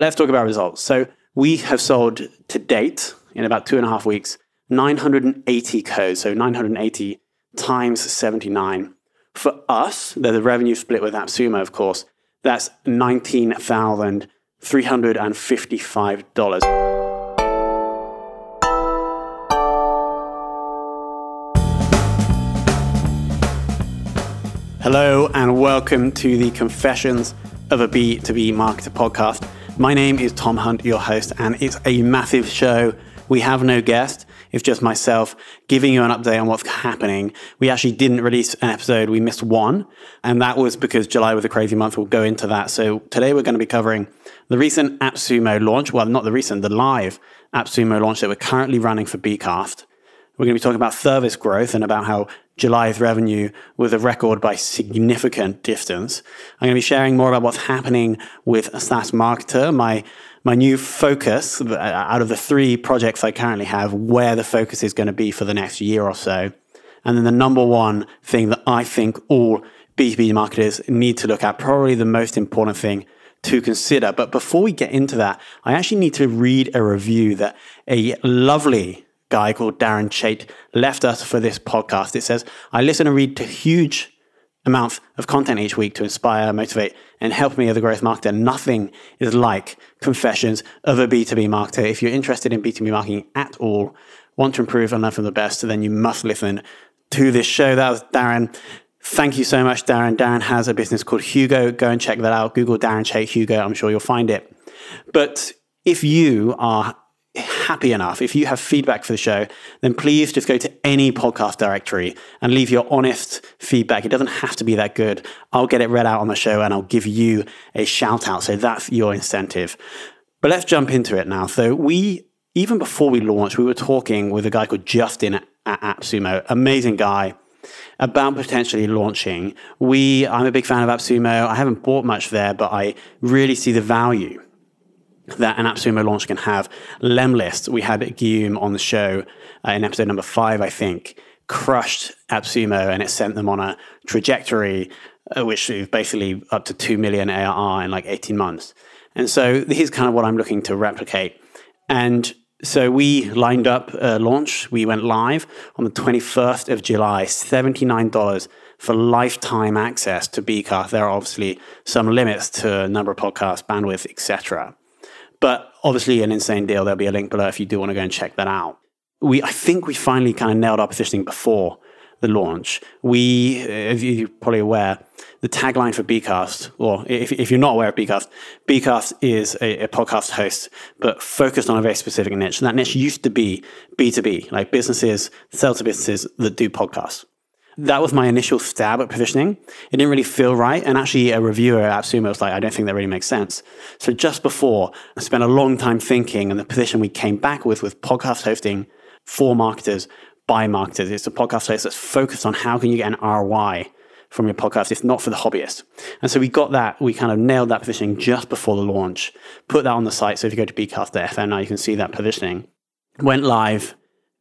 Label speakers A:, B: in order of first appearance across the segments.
A: Let's talk about results. So we have sold to date in about two and a half weeks 980 codes, so 980 times 79. For us, the revenue split with AppSumo, of course, that's $19,355. Hello, and welcome to the Confessions of a B2B Marketer podcast. My name is Tom Hunt, your host, and it's a massive show. We have no guest. It's just myself giving you an update on what's happening. We actually didn't release an episode. We missed one, and that was because July was a crazy month. We'll go into that. So today we're going to be covering the recent AppSumo launch. Well, not the recent, the live AppSumo launch that we're currently running for Bcast. We're going to be talking about service growth and about how July's revenue was a record by significant distance. I'm going to be sharing more about what's happening with SaaS Marketer, my my new focus uh, out of the three projects I currently have, where the focus is going to be for the next year or so. And then the number one thing that I think all B2B marketers need to look at, probably the most important thing to consider. But before we get into that, I actually need to read a review that a lovely guy called Darren Chait left us for this podcast. It says, I listen and read to huge amounts of content each week to inspire, motivate, and help me as a growth marketer. Nothing is like confessions of a B2B marketer. If you're interested in B2B marketing at all, want to improve and learn from the best, then you must listen to this show. That was Darren. Thank you so much, Darren. Darren has a business called Hugo. Go and check that out. Google Darren Chait Hugo. I'm sure you'll find it. But if you are happy enough, if you have feedback for the show, then please just go to any podcast directory and leave your honest feedback. It doesn't have to be that good. I'll get it read out on the show and I'll give you a shout out. So that's your incentive. But let's jump into it now. So we, even before we launched, we were talking with a guy called Justin at AppSumo, amazing guy about potentially launching. We, I'm a big fan of AppSumo. I haven't bought much there, but I really see the value that an AppSumo launch can have. Lemlist, we had Guillaume on the show uh, in episode number five, I think, crushed AppSumo and it sent them on a trajectory uh, which is basically up to 2 million ARR in like 18 months. And so this is kind of what I'm looking to replicate. And so we lined up a launch. We went live on the 21st of July, $79 for lifetime access to Bcast. There are obviously some limits to number of podcasts, bandwidth, etc. But obviously, an insane deal. There'll be a link below if you do want to go and check that out. We, I think we finally kind of nailed our positioning before the launch. We, as you're probably aware, the tagline for Bcast, or if, if you're not aware of Bcast, Bcast is a, a, podcast host, but focused on a very specific niche. And that niche used to be B2B, like businesses, sell to businesses that do podcasts that was my initial stab at positioning. It didn't really feel right. And actually, a reviewer at AppSumo was like, I don't think that really makes sense. So just before, I spent a long time thinking, and the position we came back with was podcast hosting for marketers by marketers. It's a podcast host that's focused on how can you get an ROI from your podcast. It's not for the hobbyist. And so we got that, we kind of nailed that positioning just before the launch, put that on the site. So if you go to bcast.fm now, you can see that positioning. Went live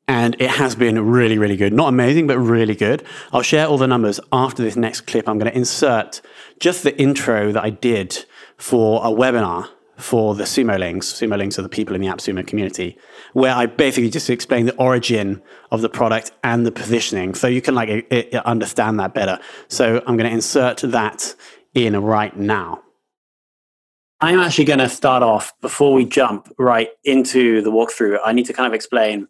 A: and it has been really, really good. Not amazing, but really good. I'll share all the numbers after this next clip. I'm going to insert just the intro that I did for a webinar for the Sumolings. Sumo Links are the people in the AppSumo community, where I basically just explain the origin of the product and the positioning, so you can like it, it, understand that better. So I'm going to insert that in right now. I'm actually going to start off before we jump right into the walkthrough. I need to kind of explain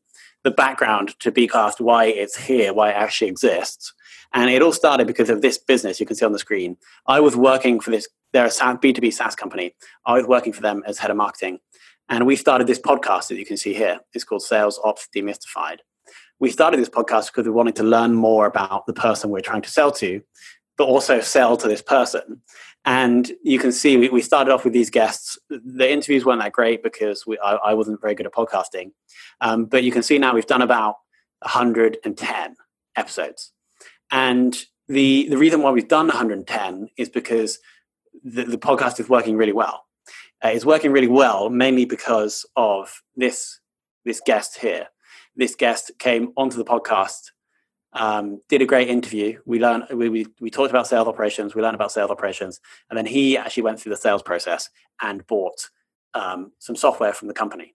A: the background to Bcast, why it's here, why it actually exists. And it all started because of this business you can see on the screen. I was working for this, they're a B2B SaaS company. I was working for them as head of marketing. And we started this podcast that you can see here. It's called Sales Ops Demystified. We started this podcast because we wanted to learn more about the person we're trying to sell to, but also sell to this person. And you can see we, we started off with these guests. The interviews weren't that great because we, I, I, wasn't very good at podcasting. Um, but you can see now we've done about 110 episodes. And the, the reason why we've done 110 is because the, the podcast is working really well. Uh, it's working really well mainly because of this, this guest here. This guest came onto the podcast um, did a great interview. We learned we, we, we talked about sales operations. We learned about sales operations, and then he actually went through the sales process and bought um, some software from the company.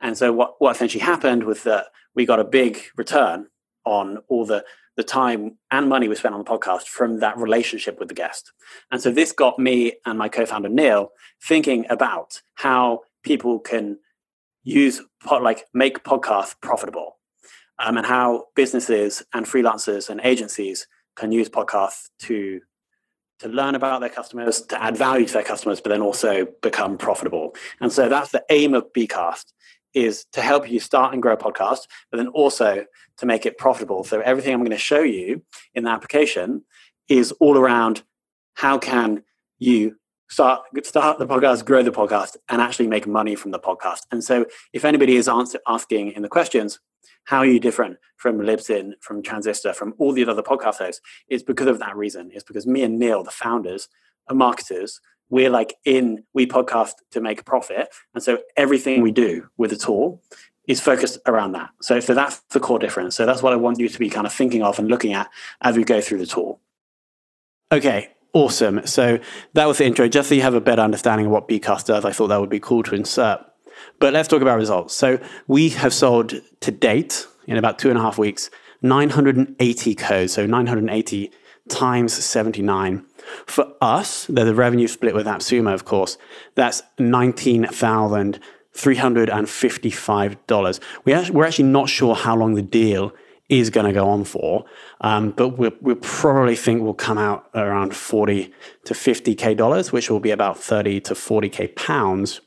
A: And so what, what essentially happened was that we got a big return on all the the time and money we spent on the podcast from that relationship with the guest. And so this got me and my co-founder Neil thinking about how people can use like make podcasts profitable um, and how businesses and freelancers and agencies can use podcasts to to learn about their customers, to add value to their customers, but then also become profitable. And so that's the aim of Bcast is to help you start and grow a podcast, but then also to make it profitable. So everything I'm going to show you in the application is all around how can you start start the podcast, grow the podcast, and actually make money from the podcast. And so if anybody is answer, asking in the questions, how are you different from Libsyn, from Transistor, from all the other podcast hosts? It's because of that reason. It's because me and Neil, the founders, are marketers. We're like in, we podcast to make profit. And so everything we do with the tool is focused around that. So, so that's the core difference. So that's what I want you to be kind of thinking of and looking at as we go through the tool. Okay, awesome. So that was the intro. Just so you have a better understanding of what Bcast does, I thought that would be cool to insert. But let's talk about results. So we have sold to date in about two and a half weeks 980 codes. So 980 times 79. For us, the revenue split with AppSumo, of course, that's nineteen thousand three hundred and fifty-five dollars. we're actually not sure how long the deal is going to go on for, um, but we we probably think we'll come out around 40 to 50k dollars, which will be about 30 to 40k pounds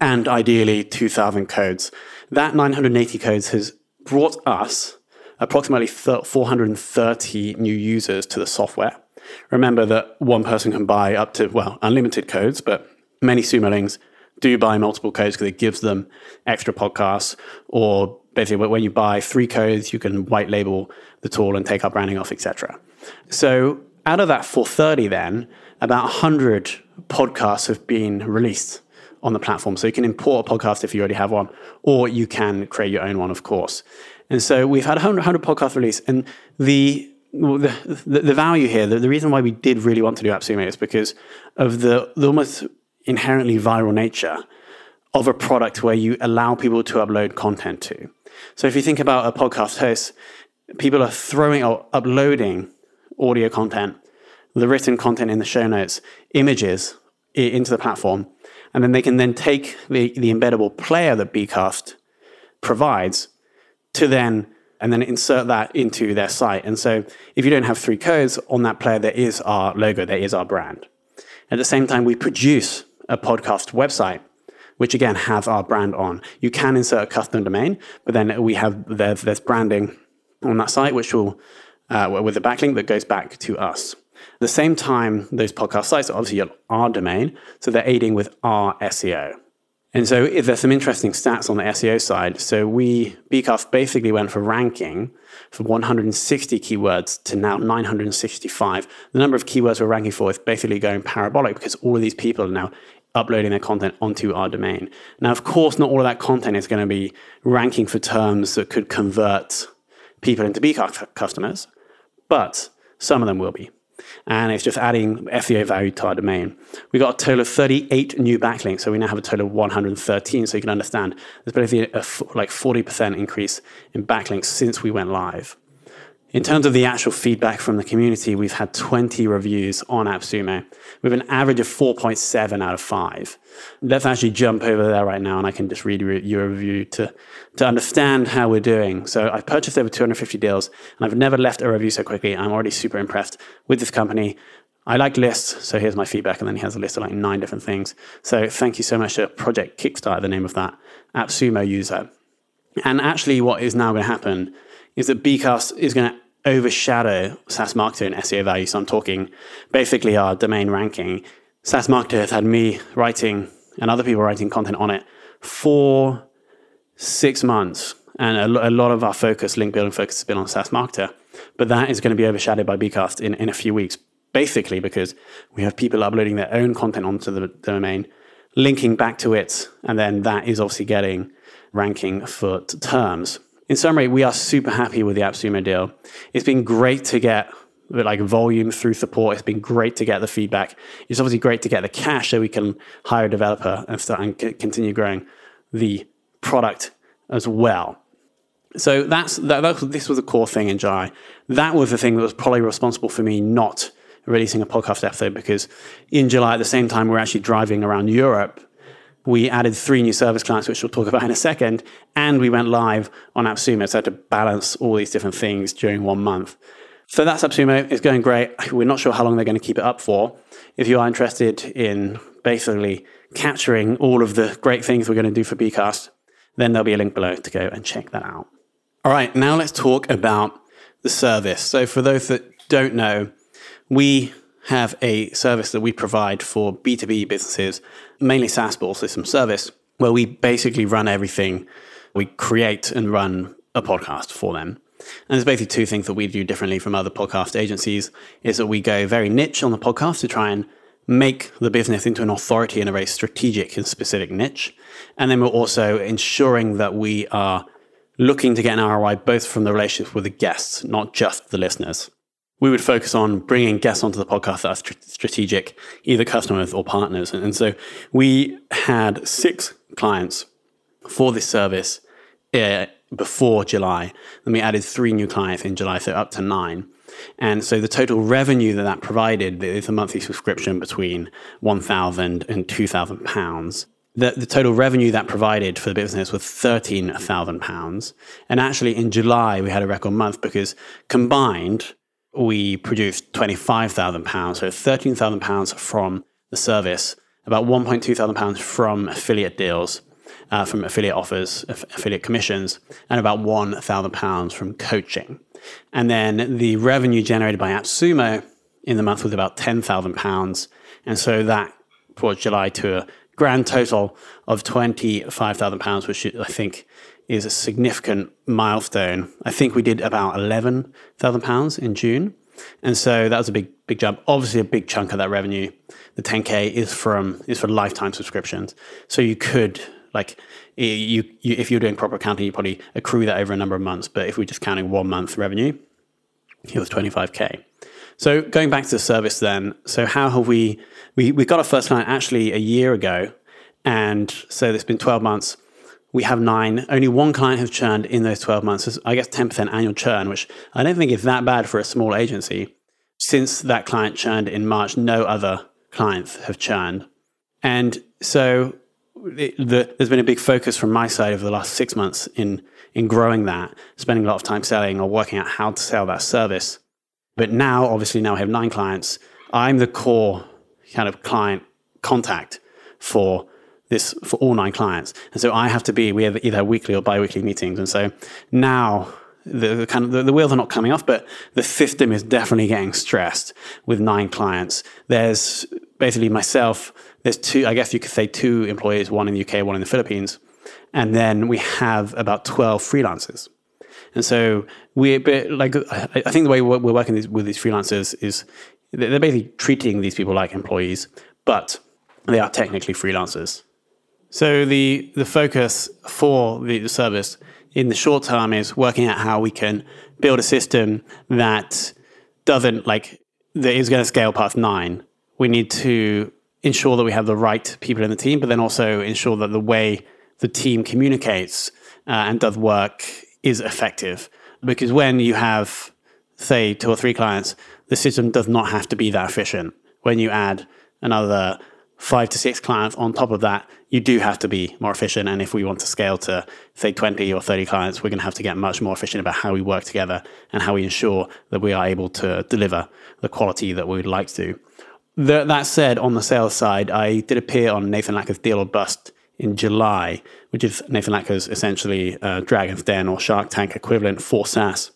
A: and ideally 2000 codes. That 980 codes has brought us approximately 430 new users to the software. Remember that one person can buy up to, well, unlimited codes, but many Sumolings do buy multiple codes because it gives them extra podcasts. Or basically, when you buy three codes, you can white label the tool and take our branding off, etc. So out of that 430, then, about 100 podcasts have been released on the platform. So you can import a podcast if you already have one, or you can create your own one, of course. And so we've had 100, 100 podcast release, and the the, the, the value here, the, the, reason why we did really want to do AppSumo is because of the, the almost inherently viral nature of a product where you allow people to upload content to. So if you think about a podcast host, people are throwing or uploading audio content, the written content in the show notes, images into the platform, and then they can then take the, the embeddable player that Bcast provides to then and then insert that into their site. And so if you don't have three codes on that player, there is our logo, there is our brand. At the same time, we produce a podcast website, which again has our brand on. You can insert a custom domain, but then we have there's, there's branding on that site, which will uh, with a backlink that goes back to us. At the same time, those podcast sites are obviously our domain, so they're aiding with our SEO. And so there's some interesting stats on the SEO side. So we, Bcast basically went for ranking from 160 keywords to now 965. The number of keywords we're ranking for is basically going parabolic because all of these people are now uploading their content onto our domain. Now, of course, not all of that content is going to be ranking for terms that could convert people into Bcast customers, but some of them will be and it's just adding SEO value to our domain. We got a total of 38 new backlinks, so we now have a total of 113. So you can understand there's basically a like 40% increase in backlinks since we went live. In terms of the actual feedback from the community, we've had 20 reviews on AppSumo with an average of 4.7 out of 5. Let's actually jump over there right now and I can just read your review to, to understand how we're doing. So I've purchased over 250 deals and I've never left a review so quickly. I'm already super impressed with this company. I like lists, so here's my feedback, and then he has a list of like nine different things. So thank you so much to Project Kickstarter, the name of that AppSumo user. And actually, what is now going to happen is that Bcast is going to overshadow SaaS Marketer and SEO value. So I'm talking basically our domain ranking. SaaS Marketer has had me writing and other people writing content on it for six months. And a, a lot of our focus, link building focus, has been on SaaS Marketer. But that is going to be overshadowed by Bcast in, in a few weeks, basically because we have people uploading their own content onto the domain, linking back to it, and then that is obviously getting ranking for terms in summary, we are super happy with the AppSumo deal. It's been great to get like volume through support. It's been great to get the feedback. It's obviously great to get the cash so we can hire a developer and start and c- continue growing the product as well. So that's that, this was a core thing in July. That was the thing that was probably responsible for me not releasing a podcast episode because in July at the same time we're actually driving around Europe. We added three new service clients, which we'll talk about in a second, and we went live on AppSumo. So I had to balance all these different things during one month. So that's AppSumo. It's going great. We're not sure how long they're going to keep it up for. If you are interested in basically capturing all of the great things we're going to do for Bcast, then there'll be a link below to go and check that out. All right, now let's talk about the service. So, for those that don't know, we have a service that we provide for B2B businesses, mainly SaaS, but some service, where we basically run everything. We create and run a podcast for them. And there's basically two things that we do differently from other podcast agencies is that we go very niche on the podcast to try and make the business into an authority in a very strategic and specific niche. And then we're also ensuring that we are looking to get an ROI both from the relationship with the guests, not just the listeners. We would focus on bringing guests onto the podcast that are strategic, either customers or partners. And so we had six clients for this service uh, before July. Then we added three new clients in July, so up to nine. And so the total revenue that that provided is a monthly subscription between 1,000 and 2,000 pounds the, the total revenue that provided for the business was £13,000. And actually, in July, we had a record month because combined, we produced £25,000. So £13,000 from the service, about £1.2 thousand pounds from affiliate deals, uh, from affiliate offers, affiliate commissions, and about £1,000 from coaching. And then the revenue generated by AppSumo in the month was about £10,000. And so that brought July to a grand total of £25,000, which I think is a significant milestone. I think we did about £11,000 in June. And so that was a big, big jump. Obviously, a big chunk of that revenue, the 10K, is from is for lifetime subscriptions. So you could like you, you if you're doing proper accounting, you probably accrue that over a number of months. But if we're just counting one month revenue, it was 25K. So going back to the service then, so how have we, we, we got our first client actually a year ago. And so it's been 12 months. We have nine. Only one client has churned in those 12 months. So I guess 10% annual churn, which I don't think is that bad for a small agency. Since that client churned in March, no other clients have churned. And so it, the, there's been a big focus from my side over the last six months in, in growing that, spending a lot of time selling or working out how to sell that service. But now, obviously, now I have nine clients. I'm the core kind of client contact for this for all nine clients, and so I have to be. We have either weekly or bi-weekly meetings, and so now the, the kind of the, the, wheels are not coming off, but the system is definitely getting stressed with nine clients. There's basically myself. There's two, I guess you could say, two employees, one in the UK, one in the Philippines, and then we have about twelve freelancers. And so we, but like, I think the way we're working with these freelancers is they're basically treating these people like employees, but they are technically freelancers. So the the focus for the, service in the short term is working out how we can build a system that doesn't like that is going to scale past nine. We need to ensure that we have the right people in the team, but then also ensure that the way the team communicates uh, and does work is effective. Because when you have, say, two or three clients, the system does not have to be that efficient. When you add another five to six clients on top of that, you do have to be more efficient. And if we want to scale to, say, 20 or 30 clients, we're going to have to get much more efficient about how we work together and how we ensure that we are able to deliver the quality that we would like to. The, that said, on the sales side, I did appear on Nathan Latka's Deal or Bust in July, which is Nathan Latka's essentially uh, Dragon's Den or Shark Tank equivalent for SaaS.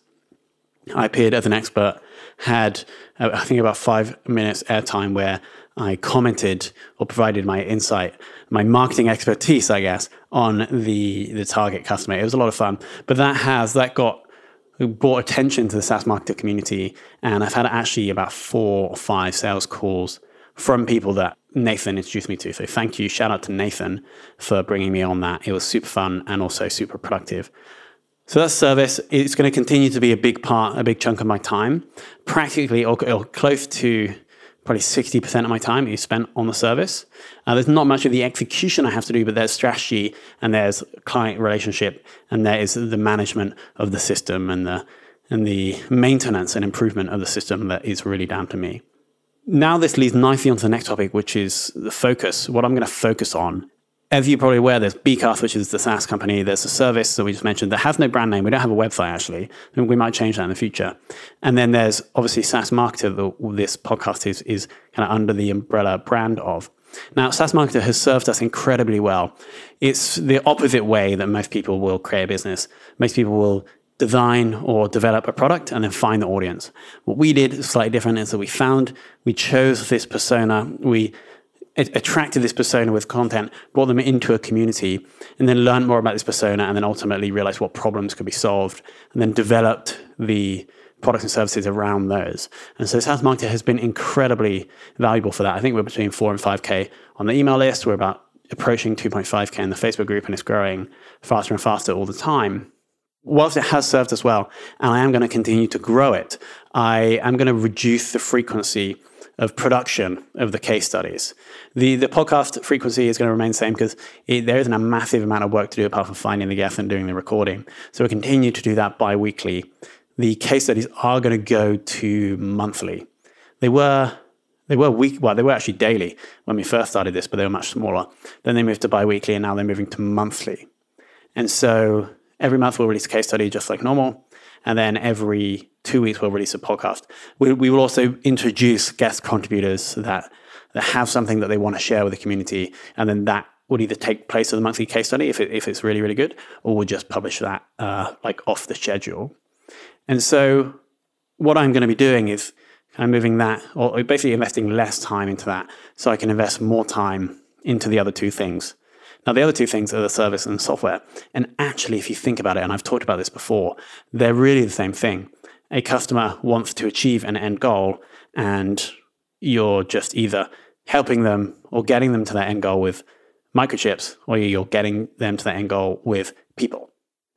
A: I appeared as an expert, had uh, I think about five minutes airtime where I commented or provided my insight, my marketing expertise, I guess, on the the target customer. It was a lot of fun, but that has that got brought attention to the SaaS marketer community, and I've had actually about four or five sales calls from people that Nathan introduced me to. So thank you. Shout out to Nathan for bringing me on that. It was super fun and also super productive. So that service, it's going to continue to be a big part, a big chunk of my time. Practically, or, or close to probably 60% of my time is spent on the service. Uh, there's not much of the execution I have to do, but there's strategy and there's client relationship and there is the management of the system and the, and the maintenance and improvement of the system that is really down to me. Now, this leads nicely onto the next topic, which is the focus, what I'm going to focus on as you're probably aware, there's Bcast, which is the SaaS company. There's a service that we just mentioned that has no brand name. We don't have a website actually. We might change that in the future. And then there's obviously SaaS Marketer that this podcast is is kind of under the umbrella brand of. Now, SaaS Marketer has served us incredibly well. It's the opposite way that most people will create a business. Most people will design or develop a product and then find the audience. What we did slightly different is that we found, we chose this persona, we attracted this persona with content, brought them into a community, and then learned more about this persona, and then ultimately realized what problems could be solved, and then developed the products and services around those. And so SaaS Marketer has been incredibly valuable for that. I think we're between four and 5K on the email list. We're about approaching 2.5K in the Facebook group, and it's growing faster and faster all the time. Whilst it has served us well, and I am going to continue to grow it, I am going to reduce the frequency of production of the case studies. The the podcast frequency is going to remain the same because there isn't a massive amount of work to do apart from finding the guest and doing the recording. So we continue to do that bi-weekly. The case studies are going to go to monthly. They were they were week well, they were actually daily when we first started this, but they were much smaller. Then they moved to bi-weekly and now they're moving to monthly. And so every month we'll release a case study just like normal. And then every two weeks we'll release a podcast. We, we will also introduce guest contributors that, that have something that they want to share with the community. And then that would either take place as a monthly case study if, it, if it's really, really good, or we'll just publish that uh, like off the schedule. And so what I'm going to be doing is kind of moving that, or basically investing less time into that so I can invest more time into the other two things. Now, the other two things are the service and the software. And actually, if you think about it, and I've talked about this before, they're really the same thing. A customer wants to achieve an end goal, and you're just either helping them or getting them to that end goal with microchips, or you're getting them to that end goal with people.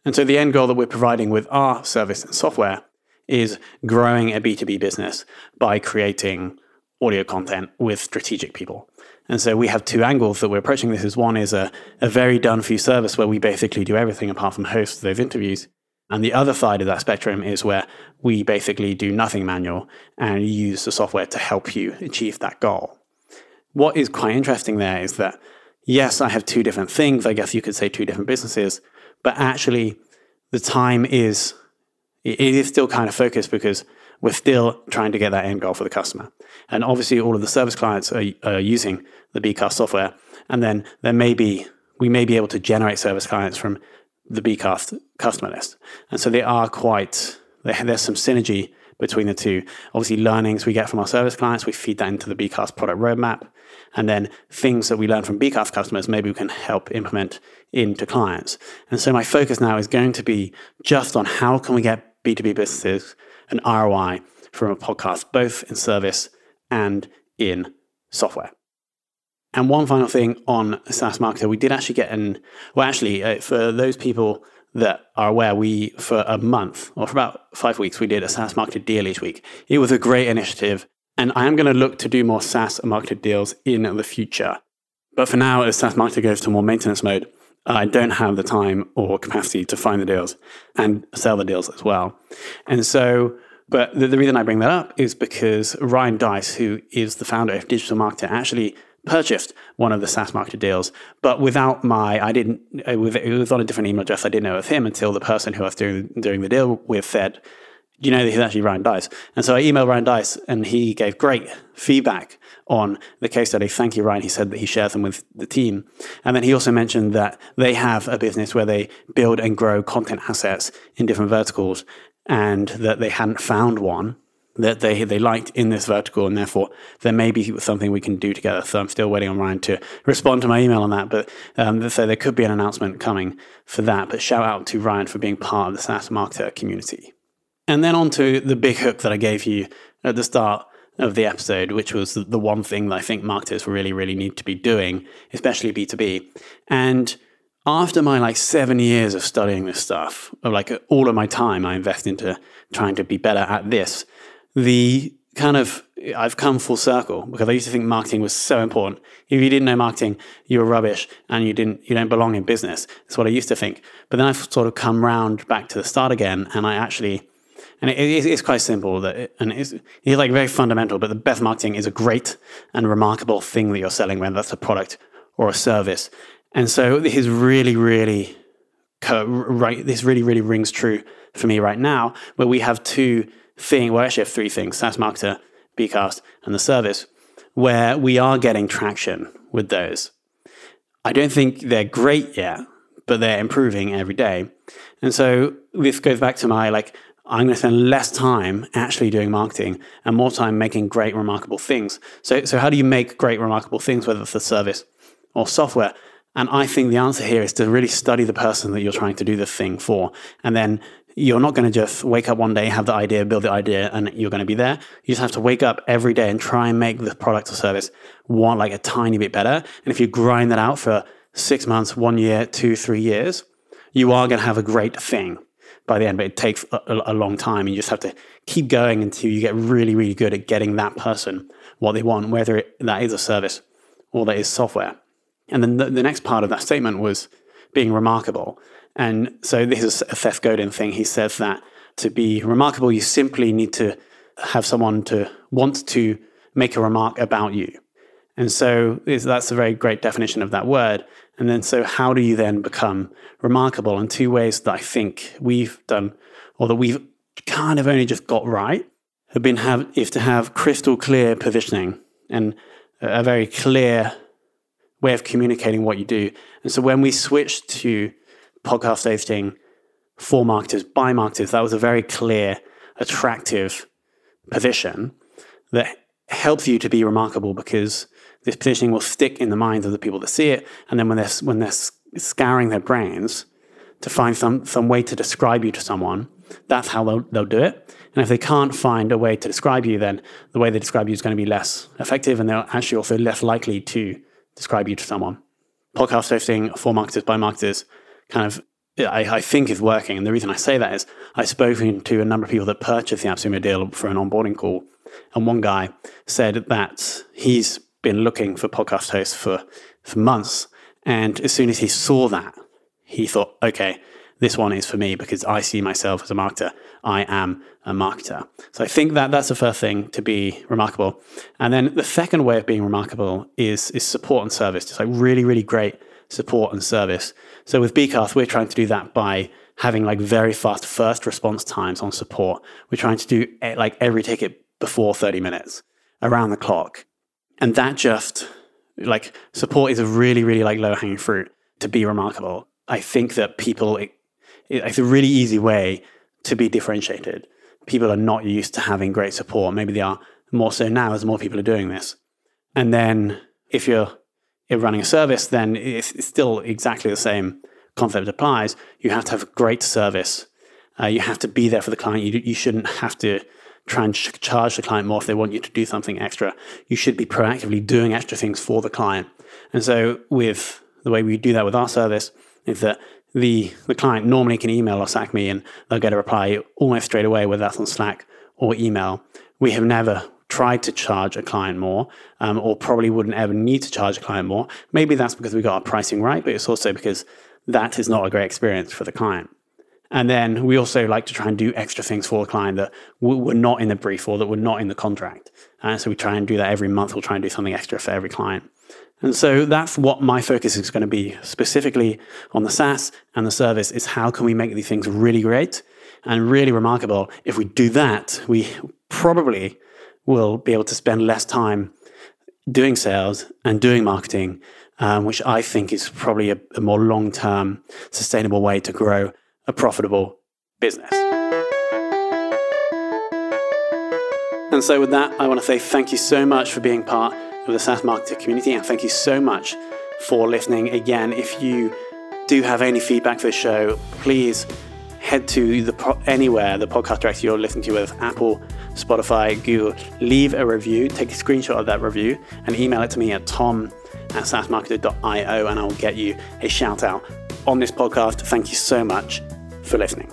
A: And so, the end goal that we're providing with our service and software is growing a B2B business by creating audio content with strategic people. And so we have two angles that we're approaching this as one is a, a very done for you service where we basically do everything apart from host those interviews. And the other side of that spectrum is where we basically do nothing manual and use the software to help you achieve that goal. What is quite interesting there is that, yes, I have two different things. I guess you could say two different businesses, but actually the time is, it is still kind of focused because we're still trying to get that end goal for the customer. And obviously, all of the service clients are, are using the Bcast software. And then there may be, we may be able to generate service clients from the Bcast customer list. And so they are quite, there's some synergy between the two. Obviously, learnings we get from our service clients, we feed that into the Bcast product roadmap. And then things that we learn from Bcast customers, maybe we can help implement into clients. And so my focus now is going to be just on how can we get B2B businesses an ROI from a podcast, both in service and in software. And one final thing on SaaS Marketer, we did actually get an, well, actually, uh, for those people that are aware, we, for a month or for about five weeks, we did a SaaS Marketer deal each week. It was a great initiative. And I am going to look to do more SaaS Marketer deals in the future. But for now, as SaaS Marketer goes to more maintenance mode, I don't have the time or capacity to find the deals and sell the deals as well. And so, but the, the reason I bring that up is because Ryan Deiss, who is the founder of Digital Marketer, actually purchased one of the SaaS Marketer deals, but without my, I didn't, uh, it was on a different email address. I didn't know of him until the person who I was doing, doing the deal with said, you know, that he's actually Ryan Deiss. And so I emailed Ryan Deiss and he gave great feedback on the case study. Thank you, Ryan. He said that he shares them with the team. And then he also mentioned that they have a business where they build and grow content assets in different verticals and that they hadn't found one that they they liked in this vertical, and therefore there may be something we can do together. So I'm still waiting on Ryan to respond to my email on that. But um, so there could be an announcement coming for that. But shout out to Ryan for being part of the SaaS marketer community. And then on to the big hook that I gave you at the start of the episode, which was the one thing that I think marketers really, really need to be doing, especially B2B. And after my like seven years of studying this stuff, of like all of my time I invest into trying to be better at this, the kind of I've come full circle because I used to think marketing was so important. If you didn't know marketing, you were rubbish and you didn't you don't belong in business. That's what I used to think. But then I've sort of come round back to the start again, and I actually and it, it, it's quite simple that it, and it's, it's like very fundamental. But the best marketing is a great and remarkable thing that you're selling, whether that's a product or a service. And so this is really, really right. This really, really rings true for me right now, where we have two things. Well, actually, have three things: SaaS marketer, Bcast, and the service, where we are getting traction with those. I don't think they're great yet, but they're improving every day. And so this goes back to my like I'm going to spend less time actually doing marketing and more time making great, remarkable things. So, so how do you make great, remarkable things, whether it's a service or software? And I think the answer here is to really study the person that you're trying to do the thing for. And then you're not going to just wake up one day, have the idea, build the idea, and you're going to be there. You just have to wake up every day and try and make the product or service one like a tiny bit better. And if you grind that out for six months, one year, two, three years, you are going to have a great thing by the end, but it takes a, a, long time. And you just have to keep going until you get really, really good at getting that person what they want, whether it, that is a service or that is software. And then the, the, next part of that statement was being remarkable. And so this is a Seth Godin thing. He says that to be remarkable, you simply need to have someone to want to make a remark about you. And so that's a very great definition of that word. And then, so how do you then become remarkable? And two ways that I think we've done, or that we've kind of only just got right, have been have is to have crystal clear positioning and a very clear way of communicating what you do. And so when we switched to podcast hosting for marketers by marketers, that was a very clear, attractive position that helps you to be remarkable because this positioning will stick in the minds of the people that see it. And then when they're, when they're scouring their brains to find some, some way to describe you to someone, that's how they'll, they'll do it. And if they can't find a way to describe you, then the way they describe you is going to be less effective and they're actually also less likely to describe you to someone. Podcast hosting for marketers by marketers kind of I, I, think is working. And the reason I say that is I've spoken to a number of people that purchased the AppSumo deal for an onboarding call. And one guy said that he's been looking for podcast hosts for, for months. And as soon as he saw that, he thought, okay, this one is for me because I see myself as a marketer. I am a marketer. So I think that that's the first thing to be remarkable. And then the second way of being remarkable is, is support and service. Just like really, really great support and service. So with Bcast, we're trying to do that by having like very fast first response times on support. We're trying to do eh, like every ticket before 30 minutes around the clock. And that just like support is a really really like low hanging fruit to be remarkable. I think that people it, it's a really easy way to be differentiated. People are not used to having great support. Maybe they are more so now as more people are doing this. And then if you're, you're running a service then it's, still exactly the same concept applies you have to have a great service uh, you have to be there for the client you, you shouldn't have to try and ch- charge the client more if they want you to do something extra. You should be proactively doing extra things for the client. And so, with the way we do that with our service, is that the, the client normally can email or Slack me and they'll get a reply almost straight away, whether that's on Slack or email. We have never tried to charge a client more, um, or probably wouldn't ever need to charge a client more. Maybe that's because we got our pricing right, but it's also because that is not a great experience for the client. And then we also like to try and do extra things for the client that were not in the brief or that were not in the contract. And so we try and do that every month. We'll try and do something extra for every client. And so that's what my focus is going to be specifically on the SaaS and the service is how can we make these things really great and really remarkable. If we do that, we probably will be able to spend less time doing sales and doing marketing, um, which I think is probably a, a more long term sustainable way to grow a profitable business. And so, with that, I want to say thank you so much for being part of the SaaS Marketer community, and thank you so much for listening. Again, if you do have any feedback for the show, please head to the pro- anywhere the podcast directory you're listening to, whether Apple, Spotify, Google, leave a review, take a screenshot of that review, and email it to me at tom at saasmarketer.io, and I'll get you a shout out on this podcast. Thank you so much for listening.